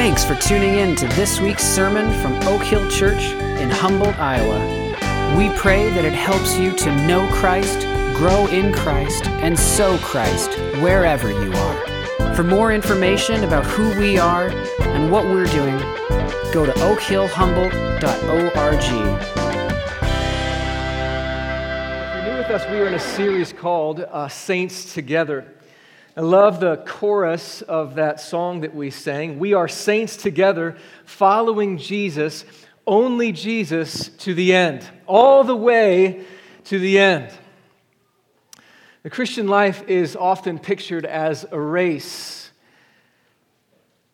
Thanks for tuning in to this week's sermon from Oak Hill Church in Humboldt, Iowa. We pray that it helps you to know Christ, grow in Christ, and sow Christ wherever you are. For more information about who we are and what we're doing, go to oakhillhumboldt.org. If you're new with us, we are in a series called uh, Saints Together. I love the chorus of that song that we sang. We are saints together, following Jesus, only Jesus to the end, all the way to the end. The Christian life is often pictured as a race.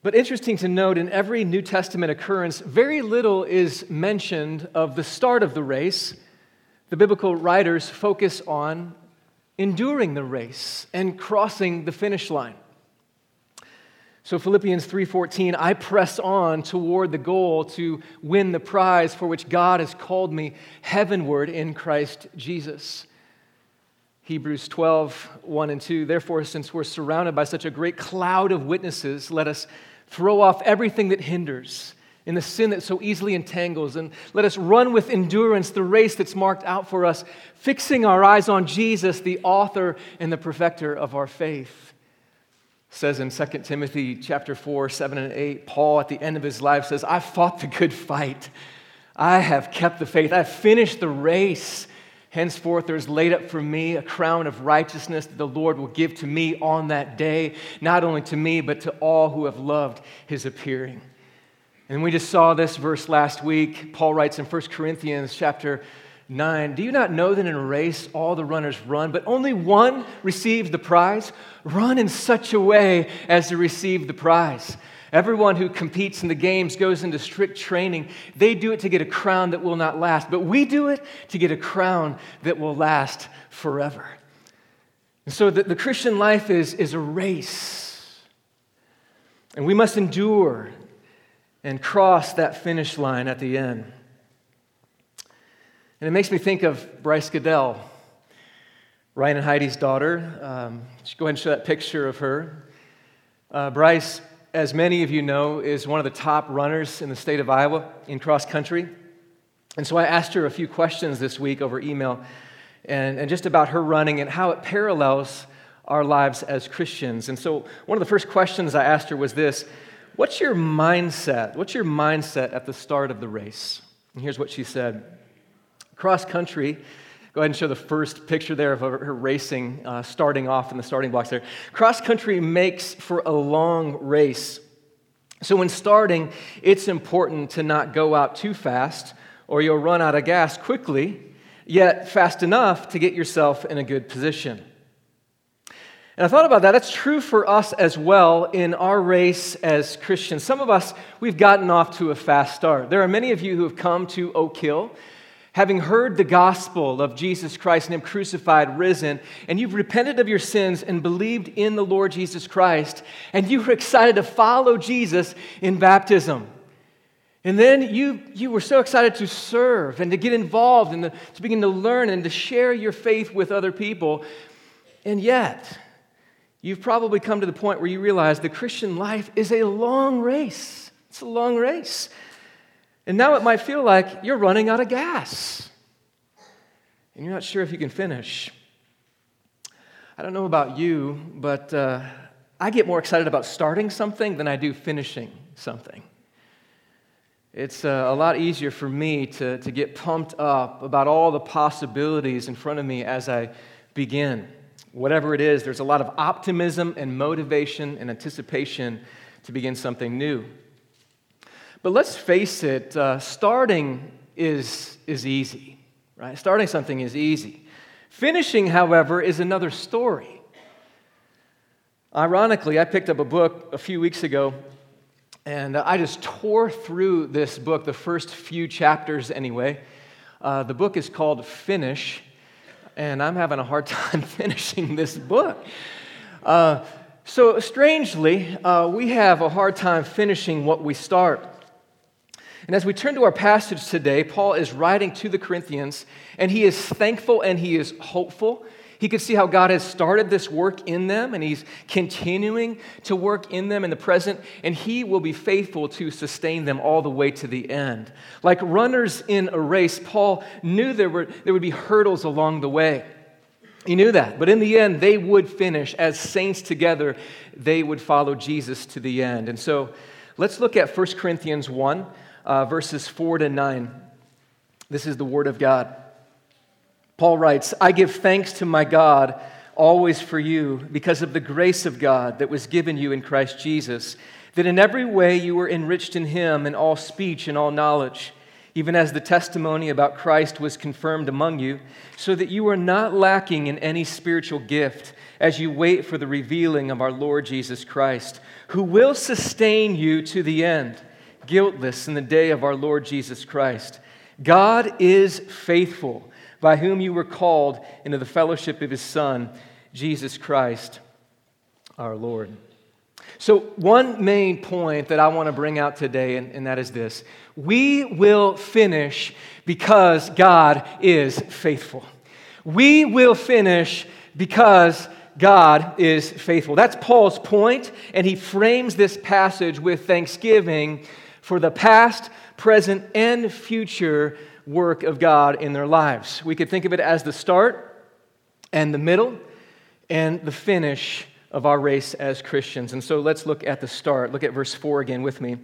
But interesting to note, in every New Testament occurrence, very little is mentioned of the start of the race. The biblical writers focus on enduring the race and crossing the finish line. So Philippians 3:14 I press on toward the goal to win the prize for which God has called me heavenward in Christ Jesus. Hebrews 12, 1 and 2. Therefore, since we're surrounded by such a great cloud of witnesses, let us throw off everything that hinders in the sin that so easily entangles. And let us run with endurance the race that's marked out for us, fixing our eyes on Jesus, the author and the perfecter of our faith. It says in 2 Timothy chapter 4, 7 and 8, Paul at the end of his life says, I fought the good fight. I have kept the faith. I've finished the race. Henceforth, there is laid up for me a crown of righteousness that the Lord will give to me on that day, not only to me, but to all who have loved his appearing. And we just saw this verse last week. Paul writes in 1 Corinthians chapter 9 Do you not know that in a race all the runners run, but only one receives the prize? Run in such a way as to receive the prize. Everyone who competes in the games goes into strict training. They do it to get a crown that will not last, but we do it to get a crown that will last forever. And so the, the Christian life is, is a race, and we must endure and cross that finish line at the end. And it makes me think of Bryce Goodell, Ryan and Heidi's daughter. Um, go ahead and show that picture of her. Uh, Bryce, as many of you know, is one of the top runners in the state of Iowa in cross country. And so I asked her a few questions this week over email and, and just about her running and how it parallels our lives as Christians. And so one of the first questions I asked her was this What's your mindset? What's your mindset at the start of the race? And here's what she said Cross country, go ahead and show the first picture there of her racing, uh, starting off in the starting blocks there. Cross country makes for a long race. So when starting, it's important to not go out too fast or you'll run out of gas quickly, yet fast enough to get yourself in a good position. And I thought about that. That's true for us as well in our race as Christians. Some of us, we've gotten off to a fast start. There are many of you who have come to Oak Hill having heard the gospel of Jesus Christ and Him crucified, risen, and you've repented of your sins and believed in the Lord Jesus Christ, and you were excited to follow Jesus in baptism. And then you, you were so excited to serve and to get involved and to, to begin to learn and to share your faith with other people. And yet, you've probably come to the point where you realize the Christian life is a long race. It's a long race. And now it might feel like you're running out of gas and you're not sure if you can finish. I don't know about you, but uh, I get more excited about starting something than I do finishing something. It's uh, a lot easier for me to, to get pumped up about all the possibilities in front of me as I begin. Whatever it is, there's a lot of optimism and motivation and anticipation to begin something new. But let's face it, uh, starting is, is easy, right? Starting something is easy. Finishing, however, is another story. Ironically, I picked up a book a few weeks ago, and I just tore through this book, the first few chapters anyway. Uh, the book is called Finish, and I'm having a hard time finishing this book. Uh, so, strangely, uh, we have a hard time finishing what we start. And as we turn to our passage today, Paul is writing to the Corinthians, and he is thankful and he is hopeful. He could see how God has started this work in them and He's continuing to work in them in the present, and He will be faithful to sustain them all the way to the end. Like runners in a race, Paul knew there, were, there would be hurdles along the way. He knew that. But in the end, they would finish as saints together. They would follow Jesus to the end. And so let's look at 1 Corinthians 1, uh, verses 4 to 9. This is the Word of God. Paul writes, I give thanks to my God always for you because of the grace of God that was given you in Christ Jesus, that in every way you were enriched in him in all speech and all knowledge, even as the testimony about Christ was confirmed among you, so that you are not lacking in any spiritual gift as you wait for the revealing of our Lord Jesus Christ, who will sustain you to the end, guiltless in the day of our Lord Jesus Christ. God is faithful by whom you were called into the fellowship of his Son, Jesus Christ, our Lord. So, one main point that I want to bring out today, and, and, that is this we will finish because God is faithful. We will finish because God is faithful. That's Paul's point, and he frames this passage with thanksgiving for the past, present, and future work of God in their lives. We could think of it as the start and the middle and the finish of our race as Christians. And so let's look at the start. Look at verse 4 again with me.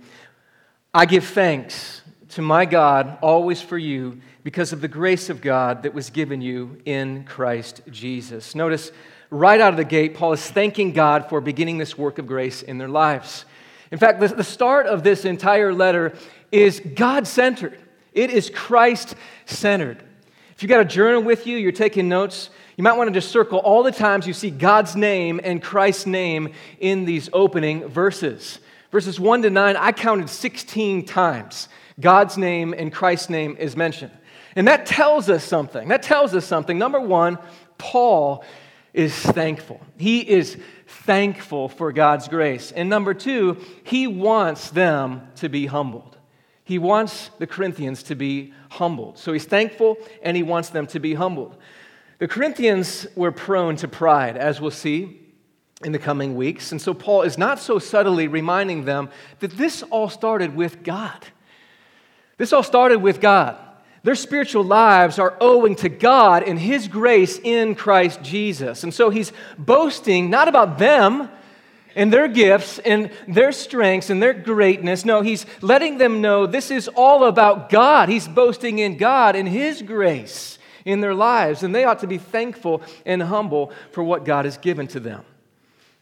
I give thanks to my God always for you because of the grace of God that was given you in Christ Jesus. Notice right out of the gate, Paul is thanking God for beginning this work of grace in their lives. In fact, the, start of this entire letter is God centered. It is Christ centered. If you got a journal with you, you're taking notes, you might want to just circle all the times you see God's name and Christ's name in these opening verses. Verses 1 to 9, I counted 16 times God's name and Christ's name is mentioned. And that tells us something. That tells us something. Number one, Paul is thankful. He is thankful for God's grace. And number two, he wants them to be humbled. He wants the Corinthians to be humbled. So he's thankful and he wants them to be humbled. The Corinthians were prone to pride, as we'll see in the coming weeks. And so Paul is not so subtly reminding them that this all started with God. This all started with God. Their spiritual lives are owing to God and His grace in Christ Jesus. And so he's boasting not about them, and their gifts and their strengths and their greatness. No, he's letting them know this is all about God. He's boasting in God and his grace in their lives, and they ought to be thankful and humble for what God has given to them.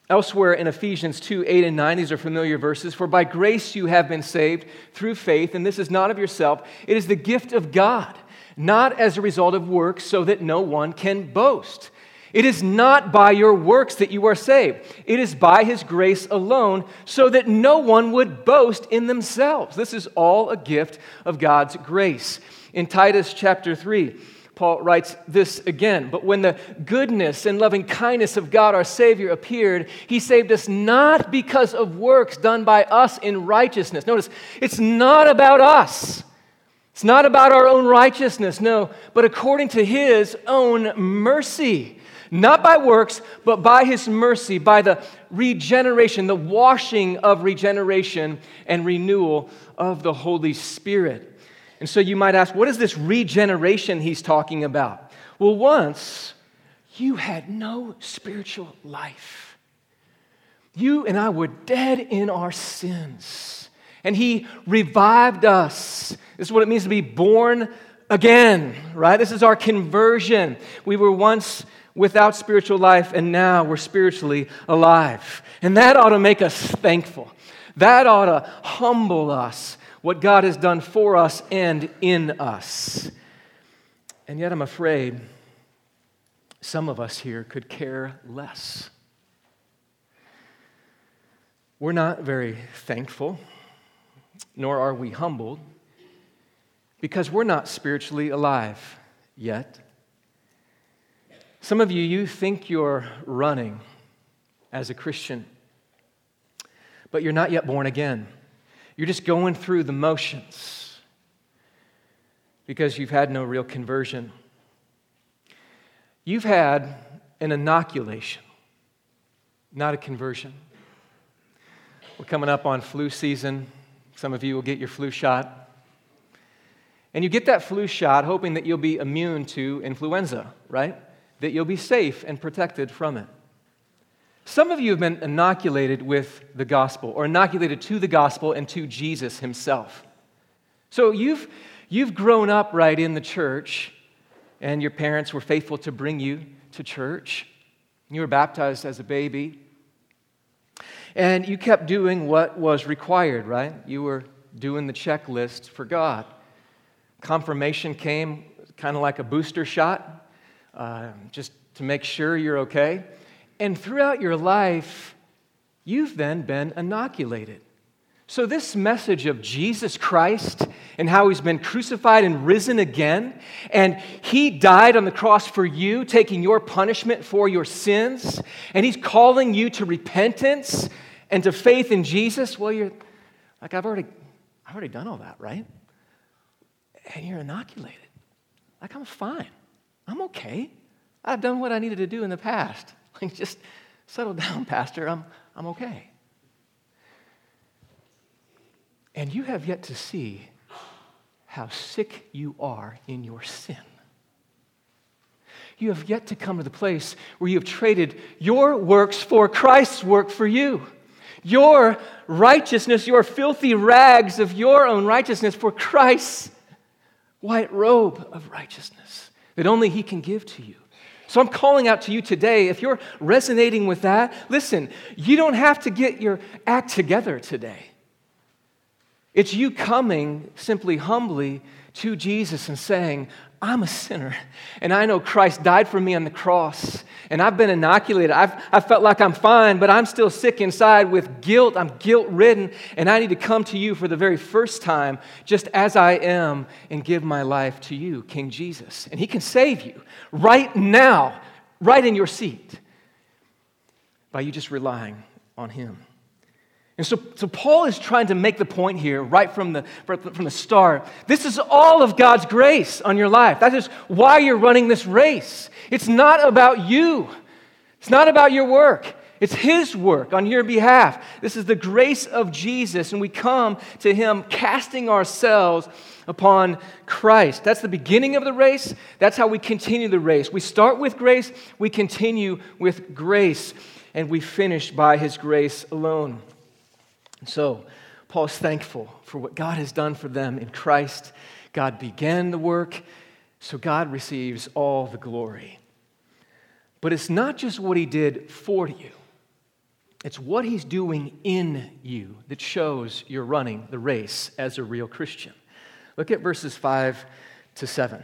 Elsewhere in Ephesians 2 8 and 9, these are familiar verses. For by grace you have been saved through faith, and this is not of yourself, it is the gift of God, not as a result of works, so that no one can boast. It is not by your works that you are saved. It is by his grace alone, so that no one would boast in themselves. This is all a gift of God's grace. In Titus chapter 3, Paul writes this again. But when the goodness and loving kindness of God our Savior appeared, he saved us not because of works done by us in righteousness. Notice, it's not about us. It's not about our own righteousness, no, but according to his own mercy not by works, but by his mercy, by the regeneration, the washing of regeneration and renewal of the Holy Spirit. And so you might ask, what is this regeneration he's talking about? Well, once you had no spiritual life. You and I were dead in our sins. And he revived us. This is what it means to be born again, right? This is our conversion. We were once without spiritual life, and now we're spiritually alive. And that ought to make us thankful. That ought to humble us, what God has done for us and in us. And yet, I'm afraid some of us here could care less. We're not very thankful, nor are we humbled, because we're not spiritually alive yet. Some of you, you think you're running as a Christian, but you're not yet born again. You're just going through the motions because you've had no real conversion. You've had an inoculation, not a conversion. We're coming up on flu season. Some of you will get your flu shot. And you get that flu shot hoping that you'll be immune to influenza, right? That you'll be safe and protected from it. Some of you have been inoculated with the gospel, or inoculated to the gospel and to Jesus himself. So you've, you've grown up right in the church, and your parents were faithful to bring you to church. You were baptized as a baby. And you kept doing what was required, right? You were doing the checklist for God. Confirmation came kind of like a booster shot, uh, just to make sure you're okay. And throughout your life, you've then been inoculated. So, this message of Jesus Christ and how he's been crucified and risen again, and he died on the cross for you, taking your punishment for your sins, and he's calling you to repentance and to faith in Jesus. Well, you're like, I've already, I've already done all that, right? And you're inoculated. Like, I'm fine. I'm okay. I've done what I needed to do in the past. Like, just settle down, Pastor. I'm, I'm okay. And you have yet to see how sick you are in your sin. You have yet to come to the place where you have traded your works for Christ's work for you. Your righteousness, your filthy rags of your own righteousness for Christ's white robe of righteousness that only He can give to you. So I'm calling out to you today. If you're resonating with that, listen, you don't have to get your act together today. It's you coming simply humbly to Jesus and saying, I'm a sinner, and I know Christ died for me on the cross, and I've been inoculated. I've, I felt like I'm fine, but I'm still sick inside with guilt. I'm guilt ridden, and I need to come to you for the very first time, just as I am, and give my life to you, King Jesus. And He can save you right now, right in your seat, by you just relying on Him. And so, so Paul is trying to make the point here right from the, from the start. This is all of God's grace on your life. That is why you're running this race. It's not about you, it's not about your work. It's His work on your behalf. This is the grace of Jesus, and we come to Him casting ourselves upon Christ. That's the beginning of the race. That's how we continue the race. We start with grace, we continue with grace, and we finish by His grace alone. And so, Paul is thankful for what God has done for them in Christ. God began the work, so God receives all the glory. But it's not just what he did for you, it's what he's doing in you that shows you're running the race as a real Christian. Look at verses 5 to 7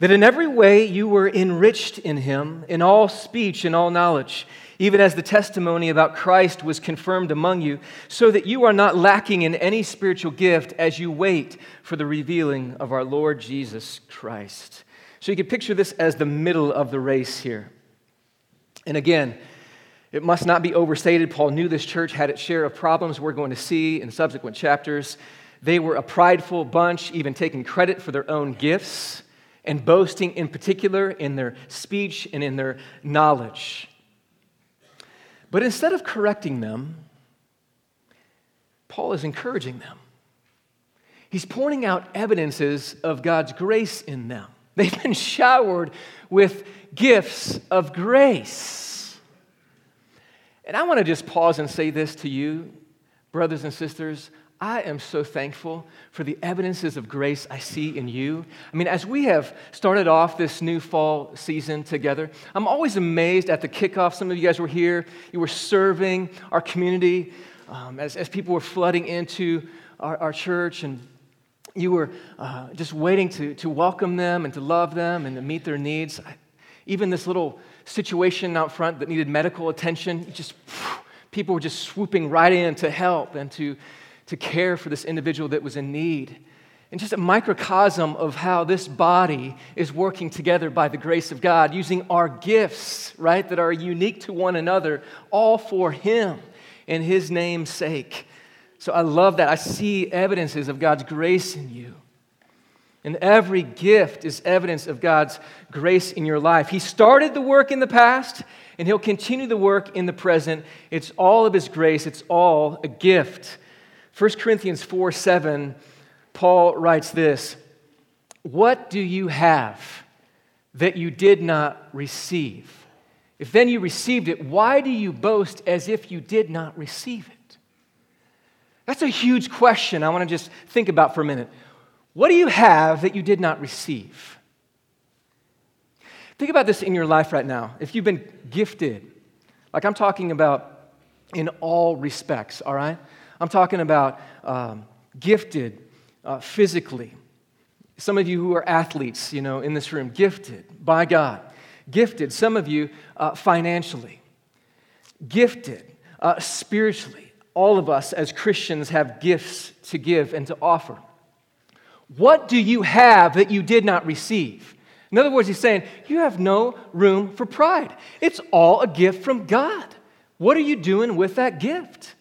that in every way you were enriched in him, in all speech and all knowledge, even as the testimony about Christ was confirmed among you, so that you are not lacking in any spiritual gift as you wait for the revealing of our Lord Jesus Christ. So you can picture this as the middle of the race here. And again, it must not be overstated. Paul knew this church had its share of problems we're going to see in subsequent chapters. They were a prideful bunch, even taking credit for their own gifts and boasting in particular in their speech and in their knowledge. But instead of correcting them, Paul is encouraging them. He's pointing out evidences of God's grace in them. They've been showered with gifts of grace. And I want to just pause and say this to you, brothers and sisters. I am so thankful for the evidences of grace I see in you. I mean, as we have started off this new fall season together, I'm always amazed at the kickoff. Some of you guys were here, you were serving our community um, as, as people were flooding into our, our church, and you were uh, just waiting to, to welcome them and to love them and to meet their needs. I, even this little situation out front that needed medical attention, just people were just swooping right in to help and to to care for this individual that was in need. And just a microcosm of how this body is working together by the grace of God, using our gifts, right, that are unique to one another, all for Him and His name's sake. So I love that. I see evidences of God's grace in you. And every gift is evidence of God's grace in your life. He started the work in the past, and He'll continue the work in the present. It's all of His grace, it's all a gift. 1 Corinthians 4 7, Paul writes this What do you have that you did not receive? If then you received it, why do you boast as if you did not receive it? That's a huge question I want to just think about for a minute. What do you have that you did not receive? Think about this in your life right now. If you've been gifted, like I'm talking about in all respects, all right? I'm talking about um, gifted uh, physically. Some of you who are athletes, you know, in this room, gifted by God. Gifted, some of you uh, financially. Gifted uh, spiritually. All of us as Christians have gifts to give and to offer. What do you have that you did not receive? In other words, he's saying, You have no room for pride. It's all a gift from God. What are you doing with that gift?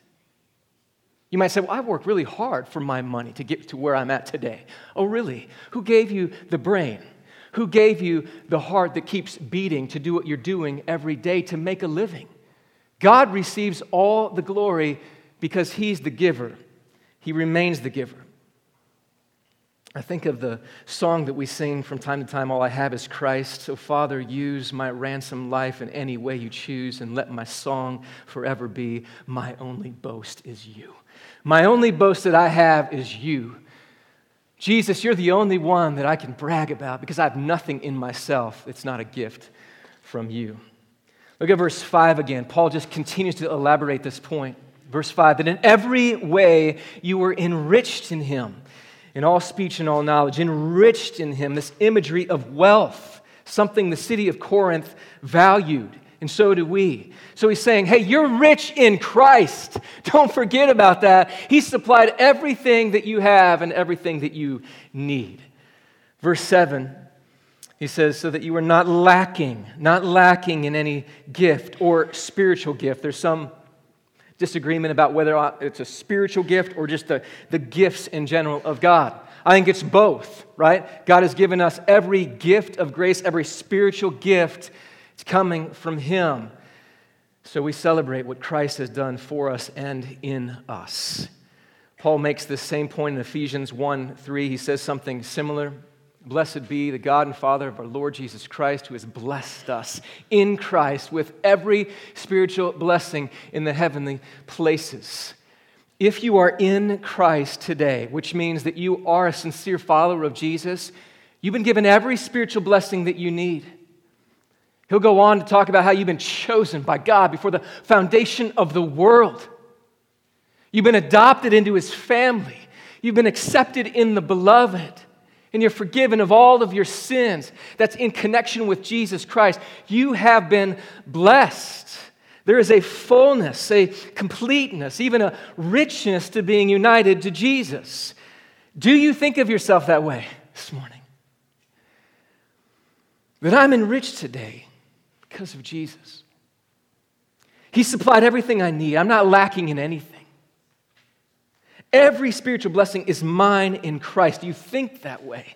You might say, Well, I've worked really hard for my money to get to where I'm at today. Oh, really? Who gave you the brain? Who gave you the heart that keeps beating to do what you're doing every day to make a living? God receives all the glory because He's the giver, He remains the giver. I think of the song that we sing from time to time All I have is Christ. So, Father, use my ransom life in any way you choose, and let my song forever be My only boast is you. My only boast that I have is you. Jesus, you're the only one that I can brag about because I have nothing in myself. It's not a gift from you. Look at verse 5 again. Paul just continues to elaborate this point. Verse 5 that in every way you were enriched in him in all speech and all knowledge, enriched in him this imagery of wealth, something the city of Corinth valued, and so do we. So he's saying, hey, you're rich in Christ. Don't forget about that. He supplied everything that you have and everything that you need. Verse 7, he says, so that you are not lacking, not lacking in any gift or spiritual gift. There's some disagreement about whether it's a spiritual gift or just the, the gifts in general of God. I think it's both, right? God has given us every gift of grace, every spiritual gift. It's coming from Him. So we celebrate what Christ has done for us and in us. Paul makes this same point in Ephesians 1 3. He says something similar. Blessed be the God and Father of our Lord Jesus Christ, who has blessed us in Christ with every spiritual blessing in the heavenly places. If you are in Christ today, which means that you are a sincere follower of Jesus, you've been given every spiritual blessing that you need. He'll go on to talk about how you've been chosen by God before the foundation of the world. You've been adopted into his family. You've been accepted in the beloved and you're forgiven of all of your sins that's in connection with Jesus Christ, you have been blessed. There is a fullness, a completeness, even a richness to being united to Jesus. Do you think of yourself that way this morning? That I'm enriched today because of Jesus. He supplied everything I need. I'm not lacking in anything. Every spiritual blessing is mine in Christ. You think that way?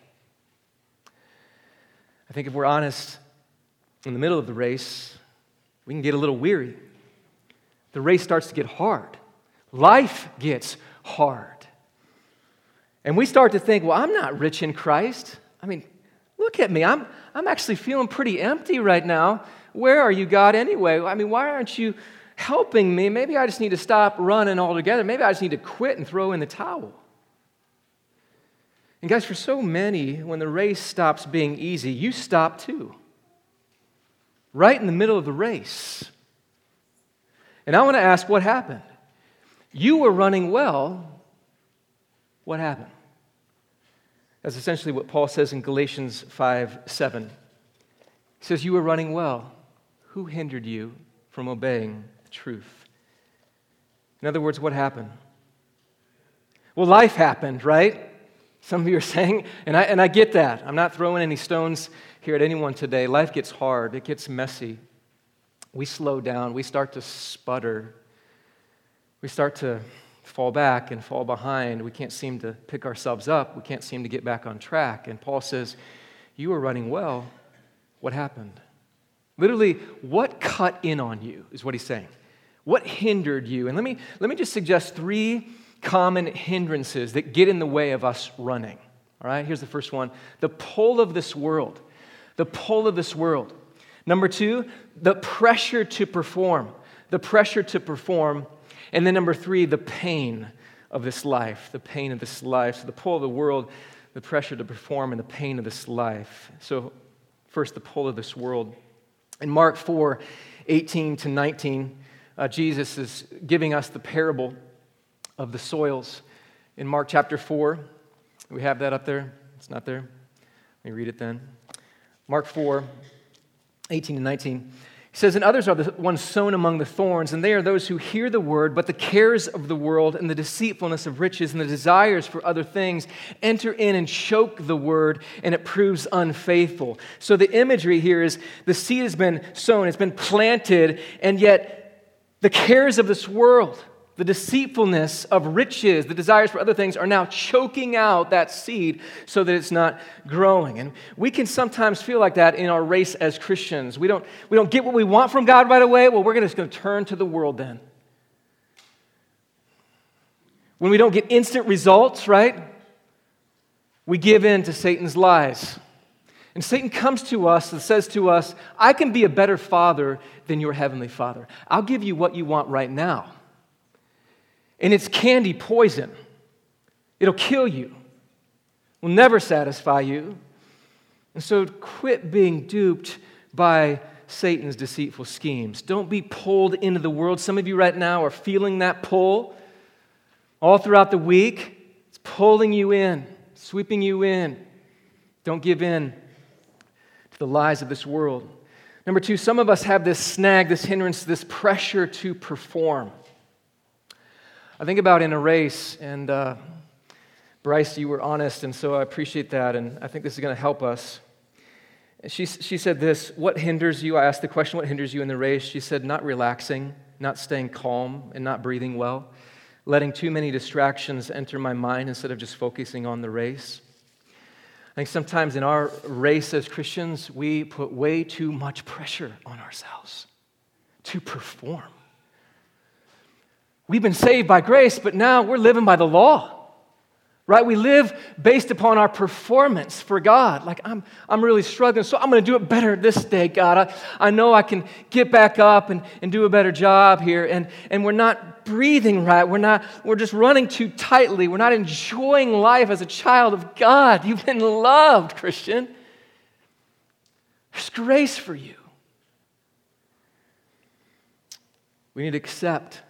I think if we're honest, in the middle of the race, we can get a little weary. The race starts to get hard. Life gets hard. And we start to think, well, I'm not rich in Christ. I mean, look at me. I'm, I'm actually feeling pretty empty right now. Where are you, God, anyway? I mean, why aren't you helping me. Maybe I just need to stop running altogether. Maybe I just need to quit and throw in the towel. And guys, for so many, when the race stops being easy, you stop too. Right in the middle of the race. And I want to ask what happened? You were running well. What happened? That's essentially what Paul says in Galatians 5 7. He says, You were running well. Who hindered you from obeying truth. In other words, what happened? Well, life happened, right? Some of you are saying, and I, and I get that. I'm not throwing any stones here at anyone today. Life gets hard, it gets messy. We slow down, we start to sputter, we start to fall back and fall behind. We can't seem to pick ourselves up. We can't seem to get back on track. And Paul says, You were running well. What happened? Literally, what cut in on you is what he's saying. What hindered you? And let me, let me just suggest three common hindrances that get in the way of us running. All right, here's the first one the pull of this world. The pull of this world. Number two, the pressure to perform. The pressure to perform. And then number three, the pain of this life. The pain of this life. So the pull of the world, the pressure to perform, and the pain of this life. So, first, the pull of this world. In Mark 4 18 to 19, uh, Jesus is giving us the parable of the soils. In Mark chapter 4, we have that up there. It's not there. Let me read it then. Mark 4 18 and 19. He says, And others are the ones sown among the thorns, and they are those who hear the word, but the cares of the world and the deceitfulness of riches and the desires for other things enter in and choke the word, and it proves unfaithful. So the imagery here is the seed has been sown, it's been planted, and yet the cares of this world, the deceitfulness of riches, the desires for other things are now choking out that seed so that it's not growing. And we can sometimes feel like that in our race as Christians. We don't, we don't get what we want from God right away. Well, we're just going to turn to the world then. When we don't get instant results, right? We give in to Satan's lies. And Satan comes to us and says to us, I can be a better father than your heavenly father. I'll give you what you want right now. And it's candy poison. It'll kill you, will never satisfy you. And so quit being duped by Satan's deceitful schemes. Don't be pulled into the world. Some of you right now are feeling that pull all throughout the week. It's pulling you in, sweeping you in. Don't give in the lies of this world. Number two, some of us have this snag, this hindrance, this pressure to perform. I think about in a race, and uh, Bryce, you were honest, and so I appreciate that, and I think this is going to help us. She, she said this What hinders you? I asked the question, What hinders you in the race? She said, Not relaxing, not staying calm, and not breathing well, letting too many distractions enter my mind instead of just focusing on the race. I think sometimes in our race as Christians, we put way too much pressure on ourselves to perform. We've been saved by grace, but now we're living by the law. Right? We live based upon our performance for God. Like, I'm, I'm really struggling, so I'm going to do it better this day, God. I, I know I can get back up and, and do a better job here. And, and we're not breathing right. We're, not, we're just running too tightly. We're not enjoying life as a child of God. You've been loved, Christian. There's grace for you. We need to accept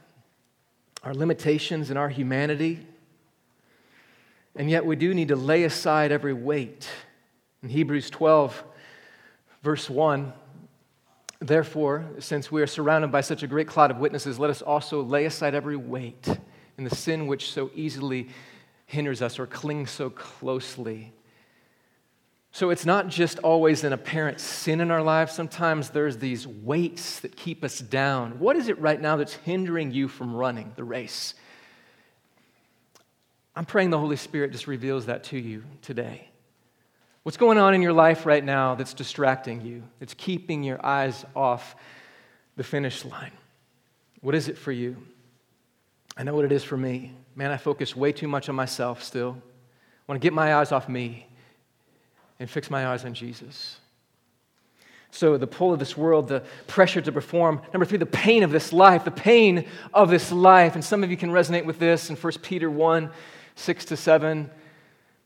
our limitations and our humanity. And yet we do need to lay aside every weight. In Hebrews 12, verse 1, therefore, since we are surrounded by such a great cloud of witnesses, let us also lay aside every weight and the sin which so easily hinders us or clings so closely. So it's not just always an apparent sin in our lives. Sometimes there's these weights that keep us down. What is it right now that's hindering you from running the race? I'm praying the Holy Spirit just reveals that to you today. What's going on in your life right now that's distracting you, that's keeping your eyes off the finish line? What is it for you? I know what it is for me. Man, I focus way too much on myself still. I want to get my eyes off me and fix my eyes on Jesus. So, the pull of this world, the pressure to perform. Number three, the pain of this life, the pain of this life. And some of you can resonate with this in 1 Peter 1 6 to 7.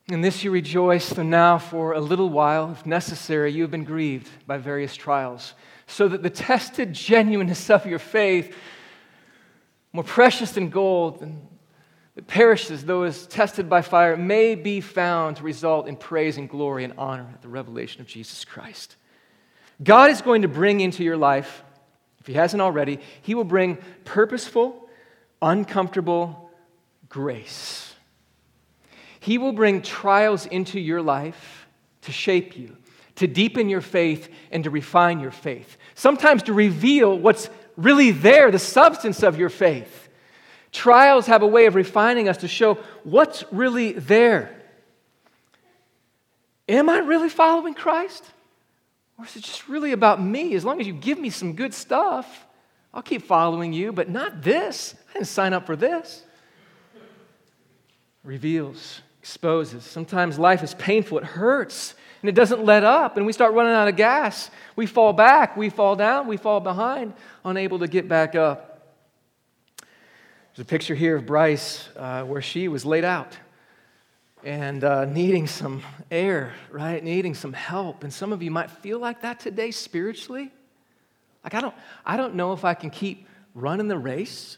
In this you rejoice, though now for a little while, if necessary, you have been grieved by various trials, so that the tested genuineness of your faith, more precious than gold, and that perishes, though is tested by fire, may be found to result in praise and glory and honor at the revelation of Jesus Christ. God is going to bring into your life, if He hasn't already, He will bring purposeful, uncomfortable grace. He will bring trials into your life to shape you, to deepen your faith, and to refine your faith. Sometimes to reveal what's really there, the substance of your faith Trials have a way of refining us to show what's really there. Am I really following Christ? Or is it just really about me? As long as you give me some good stuff, I'll keep following you, but not this. I didn't sign up for this. Reveals, exposes. Sometimes life is painful, it hurts, and it doesn't let up, and we start running out of gas. We fall back, we fall down, we fall behind, unable to get back up. There's a picture here of Bryce uh, where she was laid out and uh, needing some air, right? Needing some help. And some of you might feel like that today spiritually. Like, I don't, I don't know if I can keep running the race.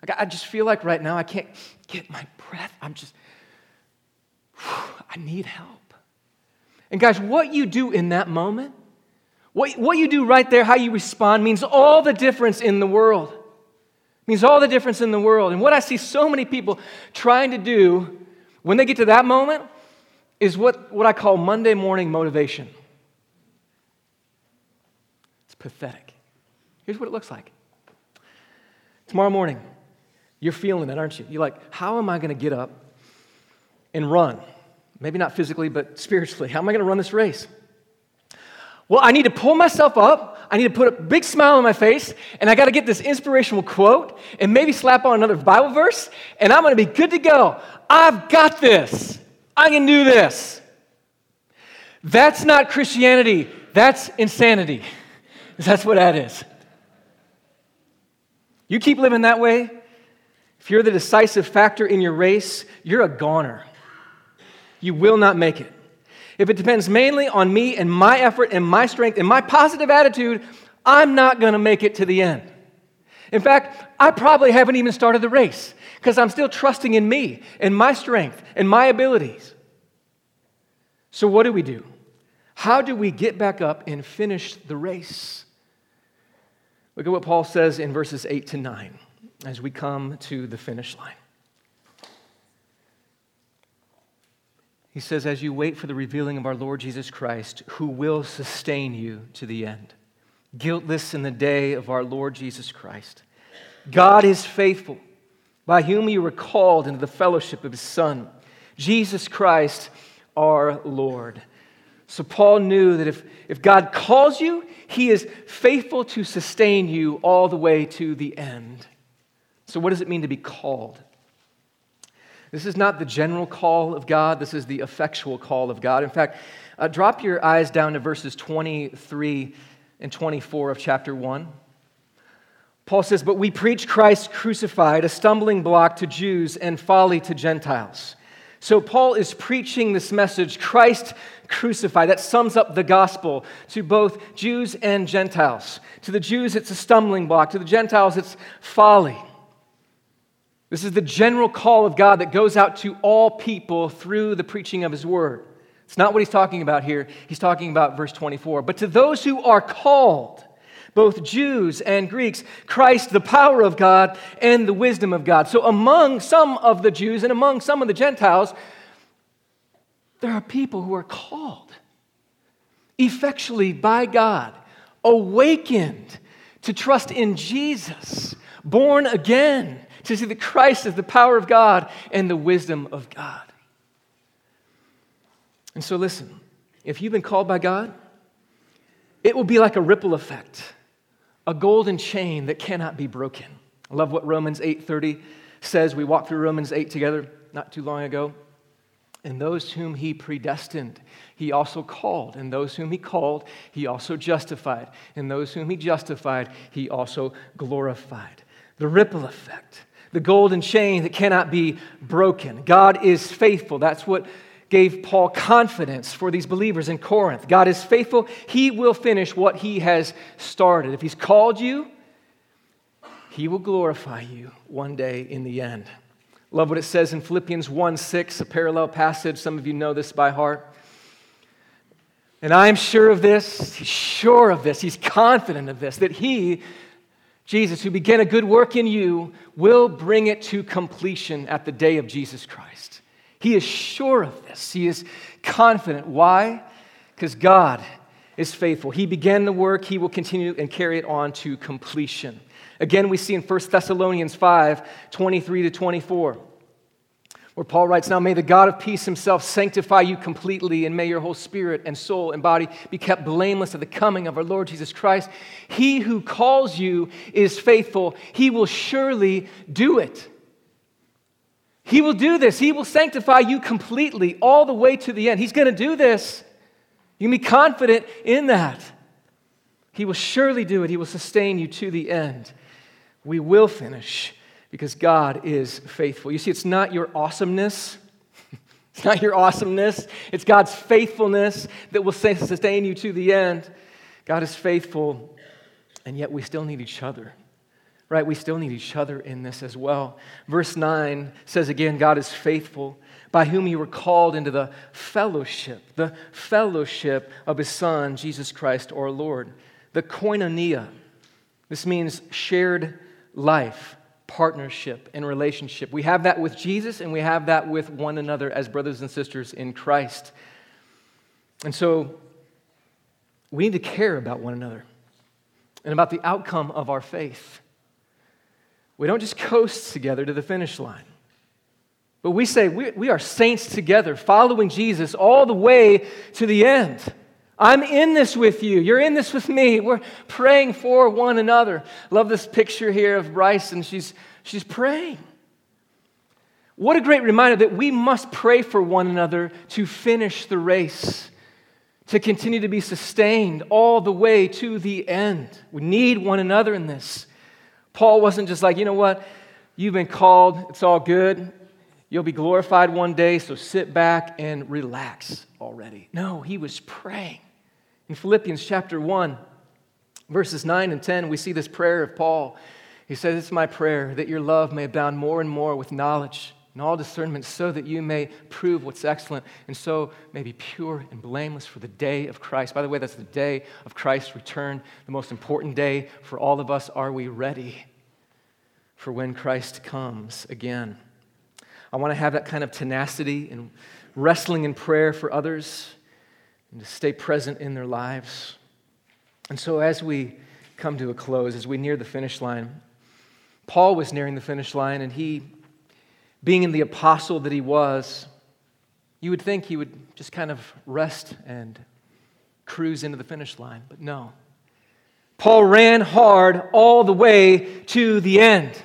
Like, I just feel like right now I can't get my breath. I'm just, I need help. And guys, what you do in that moment, what, what you do right there, how you respond, means all the difference in the world means all the difference in the world. And what I see so many people trying to do when they get to that moment is what, what I call Monday morning motivation. It's pathetic. Here's what it looks like tomorrow morning, you're feeling it, aren't you? You're like, how am I going to get up and run? Maybe not physically, but spiritually. How am I going to run this race? Well, I need to pull myself up. I need to put a big smile on my face, and I got to get this inspirational quote and maybe slap on another Bible verse, and I'm going to be good to go. I've got this. I can do this. That's not Christianity, that's insanity. That's what that is. You keep living that way, if you're the decisive factor in your race, you're a goner. You will not make it. If it depends mainly on me and my effort and my strength and my positive attitude, I'm not going to make it to the end. In fact, I probably haven't even started the race because I'm still trusting in me and my strength and my abilities. So, what do we do? How do we get back up and finish the race? Look at what Paul says in verses 8 to 9 as we come to the finish line. He says, As you wait for the revealing of our Lord Jesus Christ, who will sustain you to the end, guiltless in the day of our Lord Jesus Christ. God is faithful, by whom you were called into the fellowship of his Son, Jesus Christ our Lord. So Paul knew that if, if God calls you, he is faithful to sustain you all the way to the end. So, what does it mean to be called? This is not the general call of God, this is the effectual call of God. In fact, uh, drop your eyes down to verses 23 and 24 of chapter 1. Paul says, But we preach Christ crucified, a stumbling block to Jews and folly to Gentiles. So Paul is preaching this message, Christ crucified. That sums up the gospel to both Jews and Gentiles. To the Jews, it's a stumbling block. To the Gentiles, it's folly. This is the general call of God that goes out to all people through the preaching of his word. It's not what he's talking about here. He's talking about verse 24. But to those who are called, both Jews and Greeks, Christ, the power of God and the wisdom of God. So, among some of the Jews and among some of the Gentiles, there are people who are called effectually by God, awakened to trust in Jesus, born again to see that Christ is the power of God and the wisdom of God. And so, listen, if you've been called by God, it will be like a ripple effect, a golden chain that cannot be broken. I love what Romans 8:30 says. We walked through Romans 8 together not too long ago. And those whom he predestined, he also called. And those whom he called, he also justified. And those whom he justified, he also glorified. The ripple effect the golden chain that cannot be broken. God is faithful. That's what gave Paul confidence for these believers in Corinth. God is faithful. He will finish what he has started. If he's called you, he will glorify you one day in the end. Love what it says in Philippians 1 6, a parallel passage. Some of you know this by heart. And I'm sure of this, he's sure of this, he's confident of this, that he Jesus, who began a good work in you, will bring it to completion at the day of Jesus Christ. He is sure of this. He is confident. Why? Because God is faithful. He began the work, He will continue and carry it on to completion. Again, we see in 1 Thessalonians 5 23 to 24, where Paul writes, Now may the God of peace himself sanctify you completely, and may your whole spirit and soul and body be kept blameless at the coming of our Lord Jesus Christ. He who calls you is faithful, he will surely do it. He will do this. He will sanctify you completely all the way to the end. He's going to do this. You can be confident in that. He will surely do it. He will sustain you to the end. We will finish because God is faithful. You see, it's not your awesomeness. It's not your awesomeness. It's God's faithfulness that will sustain you to the end. God is faithful, and yet we still need each other. Right? We still need each other in this as well. Verse 9 says again, God is faithful, by whom you were called into the fellowship, the fellowship of his Son, Jesus Christ our Lord. The koinonia. This means shared life, partnership, and relationship. We have that with Jesus, and we have that with one another as brothers and sisters in Christ. And so we need to care about one another and about the outcome of our faith. We don't just coast together to the finish line, but we say we, we are saints together, following Jesus all the way to the end. I'm in this with you. You're in this with me. We're praying for one another. Love this picture here of Bryce, and she's, she's praying. What a great reminder that we must pray for one another to finish the race, to continue to be sustained all the way to the end. We need one another in this. Paul wasn't just like, you know what, you've been called, it's all good. You'll be glorified one day, so sit back and relax already. No, he was praying. In Philippians chapter 1, verses 9 and 10, we see this prayer of Paul. He says, It's my prayer that your love may abound more and more with knowledge and all discernment, so that you may prove what's excellent, and so may be pure and blameless for the day of Christ. By the way, that's the day of Christ's return, the most important day for all of us. Are we ready for when Christ comes again? I want to have that kind of tenacity and wrestling in prayer for others and to stay present in their lives. And so, as we come to a close, as we near the finish line, Paul was nearing the finish line, and he, being in the apostle that he was, you would think he would just kind of rest and cruise into the finish line, but no. Paul ran hard all the way to the end.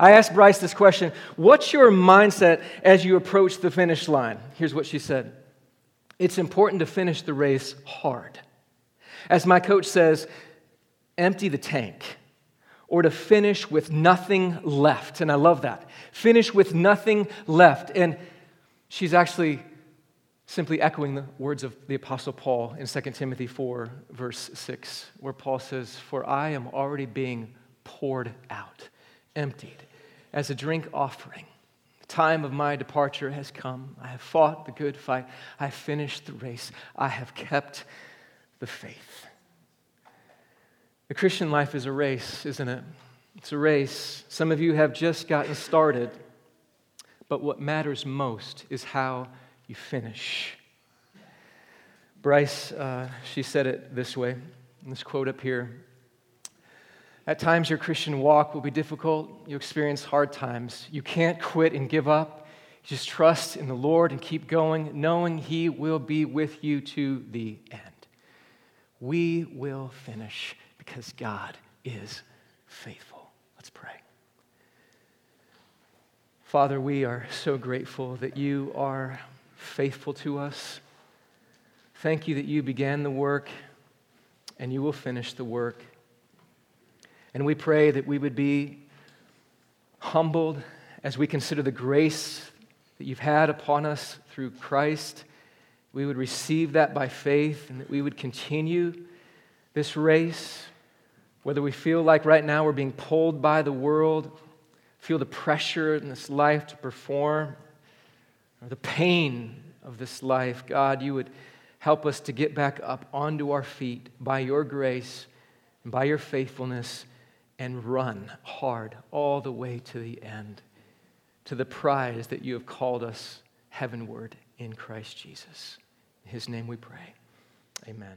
I asked Bryce this question What's your mindset as you approach the finish line? Here's what she said it's important to finish the race hard. As my coach says, empty the tank or to finish with nothing left. And I love that. Finish with nothing left. And she's actually simply echoing the words of the Apostle Paul in 2 Timothy 4, verse 6, where Paul says, For I am already being poured out, emptied, as a drink offering time of my departure has come. I have fought the good fight. I finished the race. I have kept the faith. The Christian life is a race, isn't it? It's a race. Some of you have just gotten started, but what matters most is how you finish. Bryce, uh, she said it this way, this quote up here at times, your Christian walk will be difficult. You experience hard times. You can't quit and give up. Just trust in the Lord and keep going, knowing He will be with you to the end. We will finish because God is faithful. Let's pray. Father, we are so grateful that you are faithful to us. Thank you that you began the work and you will finish the work. And we pray that we would be humbled as we consider the grace that you've had upon us through Christ. We would receive that by faith and that we would continue this race, whether we feel like right now we're being pulled by the world, feel the pressure in this life to perform, or the pain of this life. God, you would help us to get back up onto our feet by your grace and by your faithfulness and run hard all the way to the end, to the prize that you have called us heavenward in Christ Jesus. In his name we pray. Amen.